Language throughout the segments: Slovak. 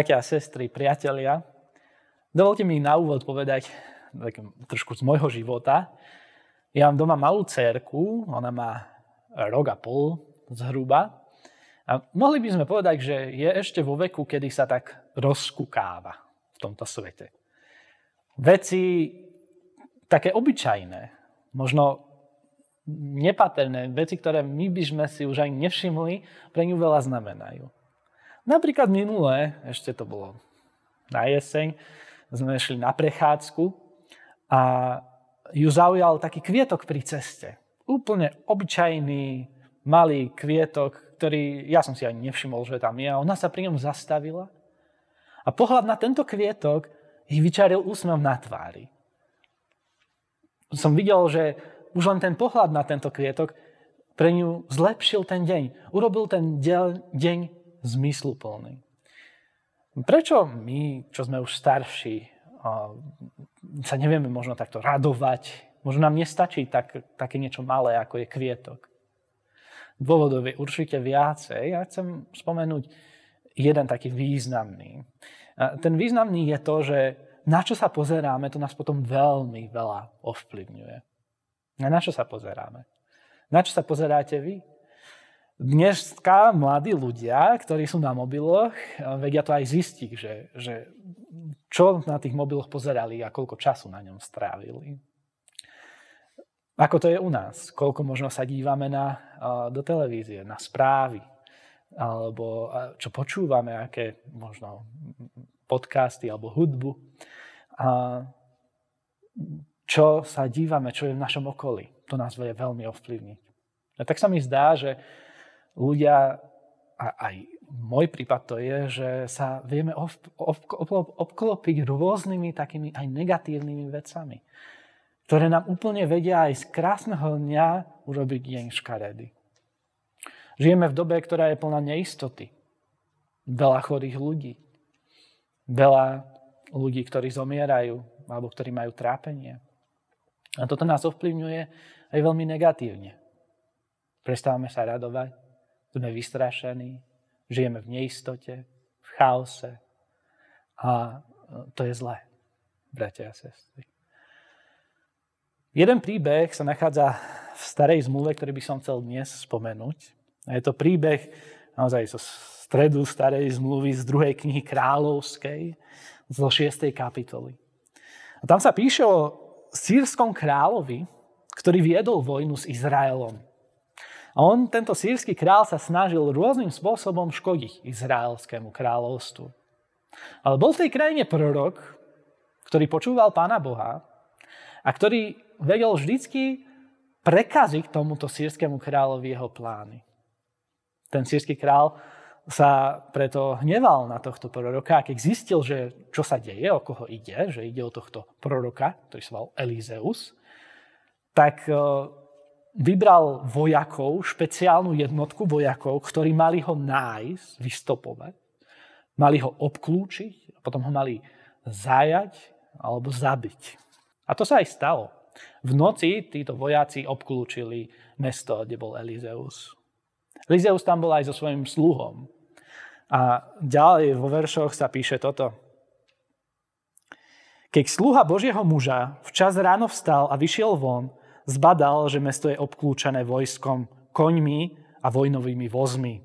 bratia a sestry, priatelia, dovolte mi na úvod povedať trošku z môjho života. Ja mám doma malú cerku, ona má rok a pol zhruba. A mohli by sme povedať, že je ešte vo veku, kedy sa tak rozkukáva v tomto svete. Veci také obyčajné, možno nepatrné, veci, ktoré my by sme si už ani nevšimli, pre ňu veľa znamenajú. Napríklad minulé, ešte to bolo na jeseň, sme šli na prechádzku a ju zaujal taký kvietok pri ceste. Úplne obyčajný, malý kvietok, ktorý ja som si ani nevšimol, že tam je. A ona sa pri ňom zastavila a pohľad na tento kvietok ich vyčaril úsmev na tvári. Som videl, že už len ten pohľad na tento kvietok pre ňu zlepšil ten deň. Urobil ten deň zmysluplný. Prečo my, čo sme už starší, sa nevieme možno takto radovať. Možno nám nestačí tak, také niečo malé, ako je kvietok. Dôvodov je určite viacej. Ja chcem spomenúť jeden taký významný. Ten významný je to, že na čo sa pozeráme, to nás potom veľmi veľa ovplyvňuje. Na čo sa pozeráme? Na čo sa pozeráte vy? Dneska mladí ľudia, ktorí sú na mobiloch, vedia to aj zistiť, že, že čo na tých mobiloch pozerali a koľko času na ňom strávili. Ako to je u nás? Koľko možno sa dívame na, do televízie, na správy, alebo čo počúvame, aké možno podcasty alebo hudbu. A čo sa dívame, čo je v našom okolí. To nás vie veľmi ovplyvniť. A tak sa mi zdá, že ľudia, a aj môj prípad to je, že sa vieme obklopiť rôznymi takými aj negatívnymi vecami, ktoré nám úplne vedia aj z krásneho dňa urobiť deň škaredy. Žijeme v dobe, ktorá je plná neistoty. Veľa chorých ľudí. Veľa ľudí, ktorí zomierajú alebo ktorí majú trápenie. A toto nás ovplyvňuje aj veľmi negatívne. Prestávame sa radovať, sme vystrašení, žijeme v neistote, v chaose a e, to je zlé, bratia a sestry. Jeden príbeh sa nachádza v starej zmluve, ktorý by som chcel dnes spomenúť. A je to príbeh naozaj zo stredu starej zmluvy z druhej knihy kráľovskej, zo 6. kapitoly. A tam sa píše o sírskom kráľovi, ktorý viedol vojnu s Izraelom. A on, tento sírsky král, sa snažil rôznym spôsobom škodiť izraelskému kráľovstvu. Ale bol v tej krajine prorok, ktorý počúval pána Boha a ktorý vedel vždycky prekaziť tomuto sírskému kráľovi jeho plány. Ten sírsky král sa preto hneval na tohto proroka a keď zistil, že čo sa deje, o koho ide, že ide o tohto proroka, ktorý sa volal Elizeus, tak vybral vojakov, špeciálnu jednotku vojakov, ktorí mali ho nájsť, vystopovať, mali ho obklúčiť a potom ho mali zajať alebo zabiť. A to sa aj stalo. V noci títo vojaci obklúčili mesto, kde bol Elizeus. Elizeus tam bol aj so svojím sluhom. A ďalej vo veršoch sa píše toto. Keď sluha Božieho muža včas ráno vstal a vyšiel von, zbadal, že mesto je obklúčené vojskom, koňmi a vojnovými vozmi.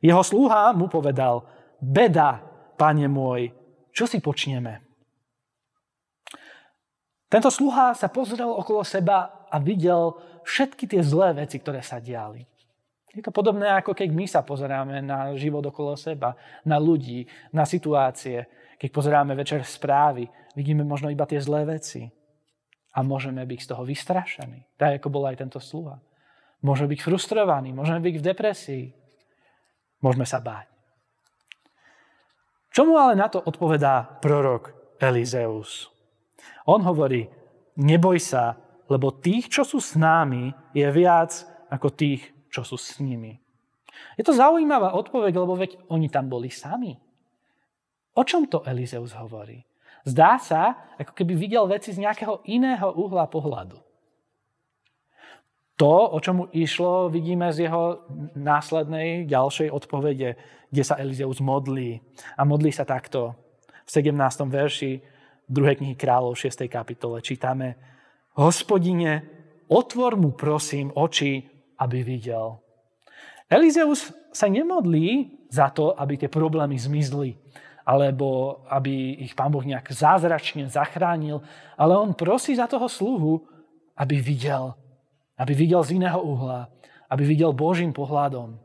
Jeho sluha mu povedal, beda, pane môj, čo si počneme? Tento sluha sa pozrel okolo seba a videl všetky tie zlé veci, ktoré sa diali. Je to podobné, ako keď my sa pozeráme na život okolo seba, na ľudí, na situácie. Keď pozeráme večer správy, vidíme možno iba tie zlé veci. A môžeme byť z toho vystrašení. Tak ako bol aj tento sluha. Môžeme byť frustrovaní, môžeme byť v depresii. Môžeme sa báť. Čomu ale na to odpovedá prorok Elizeus? On hovorí, neboj sa, lebo tých, čo sú s námi, je viac ako tých, čo sú s nimi. Je to zaujímavá odpoveď, lebo veď oni tam boli sami. O čom to Elizeus hovorí? Zdá sa, ako keby videl veci z nejakého iného uhla pohľadu. To, o čomu išlo, vidíme z jeho následnej ďalšej odpovede, kde sa Elizeus modlí. A modlí sa takto. V 17. verši 2. knihy kráľov 6. kapitole čítame Hospodine, otvor mu prosím oči, aby videl. Elizeus sa nemodlí za to, aby tie problémy zmizli, alebo aby ich pán Boh nejak zázračne zachránil, ale on prosí za toho sluhu, aby videl, aby videl z iného uhla, aby videl Božím pohľadom.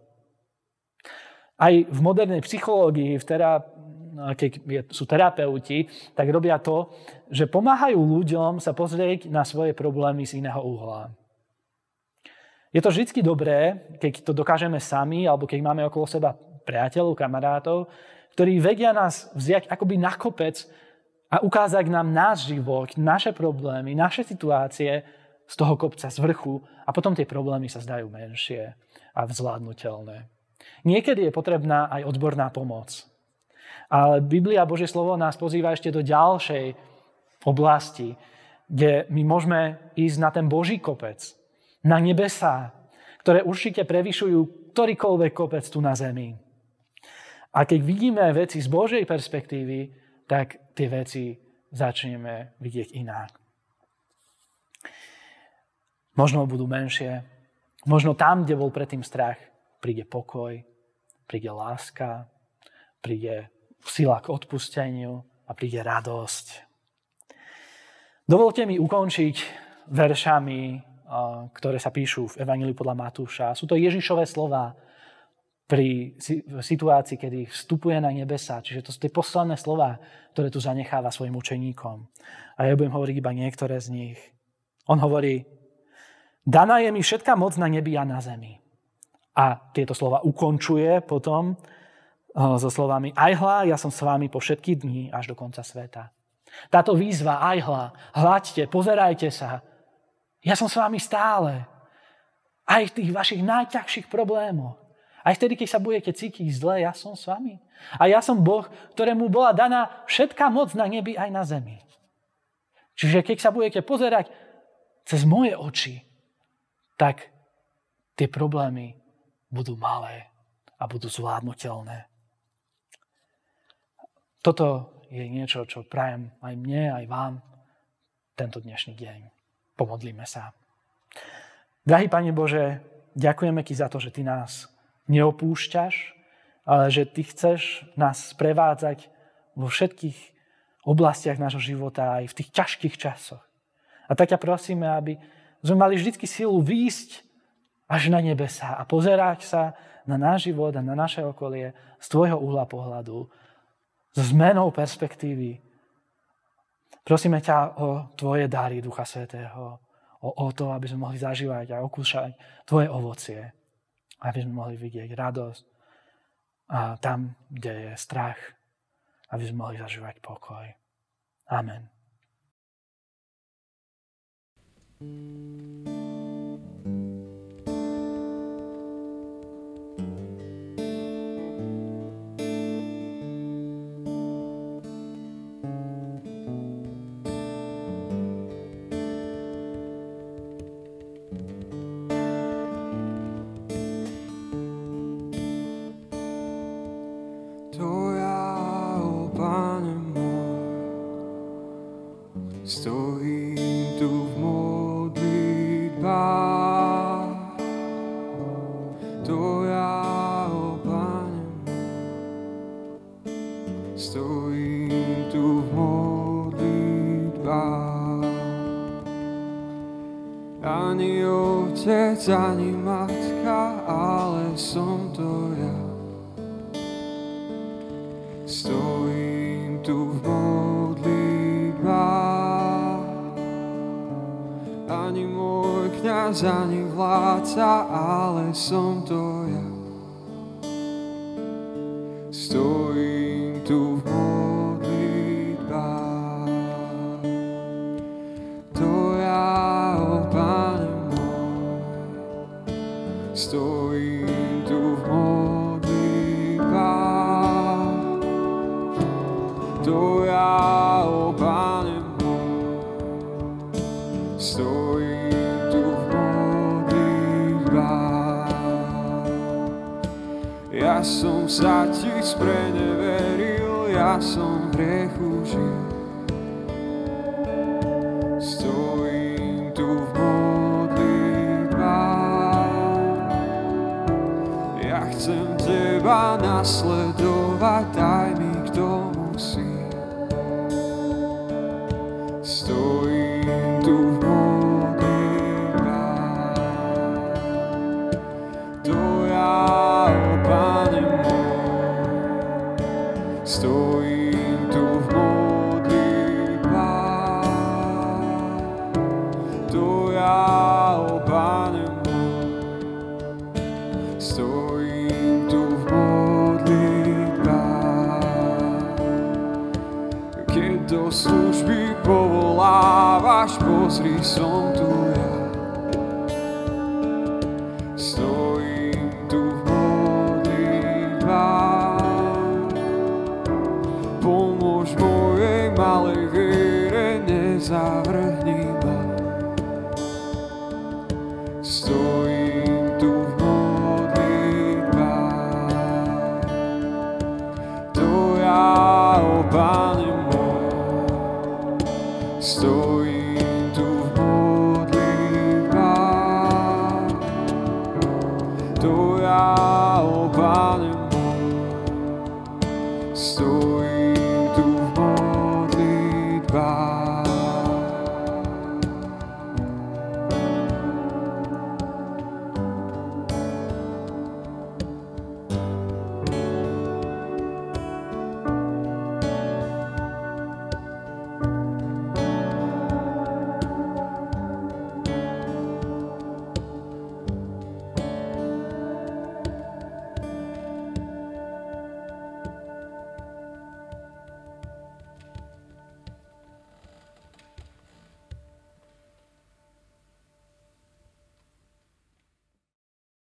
Aj v modernej psychológii, v terá, keď sú terapeuti, tak robia to, že pomáhajú ľuďom sa pozrieť na svoje problémy z iného uhla. Je to vždy dobré, keď to dokážeme sami, alebo keď máme okolo seba priateľov, kamarátov, ktorí vedia nás vziať akoby na kopec a ukázať nám náš život, naše problémy, naše situácie z toho kopca, z vrchu a potom tie problémy sa zdajú menšie a vzládnutelné. Niekedy je potrebná aj odborná pomoc. Ale Biblia, Božie slovo nás pozýva ešte do ďalšej oblasti, kde my môžeme ísť na ten Boží kopec, na nebesá, ktoré určite prevyšujú ktorýkoľvek kopec tu na zemi. A keď vidíme veci z Božej perspektívy, tak tie veci začneme vidieť inak. Možno budú menšie, možno tam, kde bol predtým strach, príde pokoj, príde láska, príde sila k odpusteniu a príde radosť. Dovolte mi ukončiť veršami ktoré sa píšu v Evangeliu podľa Matúša. Sú to Ježišové slova pri situácii, kedy vstupuje na nebesa. Čiže to sú tie posledné slova, ktoré tu zanecháva svojim učeníkom. A ja budem hovoriť iba niektoré z nich. On hovorí, daná je mi všetká moc na nebi a na zemi. A tieto slova ukončuje potom so slovami aj hla, ja som s vami po všetky dní až do konca sveta. Táto výzva, aj hla, hľaďte, pozerajte sa, ja som s vami stále. Aj v tých vašich najťažších problémoch. Aj vtedy, keď sa budete cítiť zle, ja som s vami. A ja som Boh, ktorému bola daná všetká moc na nebi aj na zemi. Čiže keď sa budete pozerať cez moje oči, tak tie problémy budú malé a budú zvládnutelné. Toto je niečo, čo prajem aj mne, aj vám tento dnešný deň. Pomodlíme sa. Drahý Pane Bože, ďakujeme Ti za to, že Ty nás neopúšťaš, ale že Ty chceš nás sprevádzať vo všetkých oblastiach nášho života, aj v tých ťažkých časoch. A tak ťa prosíme, aby sme mali vždy silu výjsť až na nebesa a pozerať sa na náš život a na naše okolie z Tvojho uhla pohľadu, s zmenou perspektívy, Prosíme ťa o Tvoje dary Ducha Svetého, o, o to, aby sme mohli zažívať a okúšať Tvoje ovocie, aby sme mohli vidieť radosť a tam, kde je strach, aby sme mohli zažívať pokoj. Amen. thank you ani matka, ale som to ja. Stojím tu v modlitbách, ani môj kniaz, ani vládca, ale som to stojí tu v. Ja som sa ti spreneveril, ja som v hriechu žil. Stojím tu v modlitbách. Ja chcem teba nasledovať tak, služby povolávaš, pozri, som tu ja. Stojím tu v modlitbách. Pomôž mojej malej viere, nezavrhni To ja, o Pane môj, stojím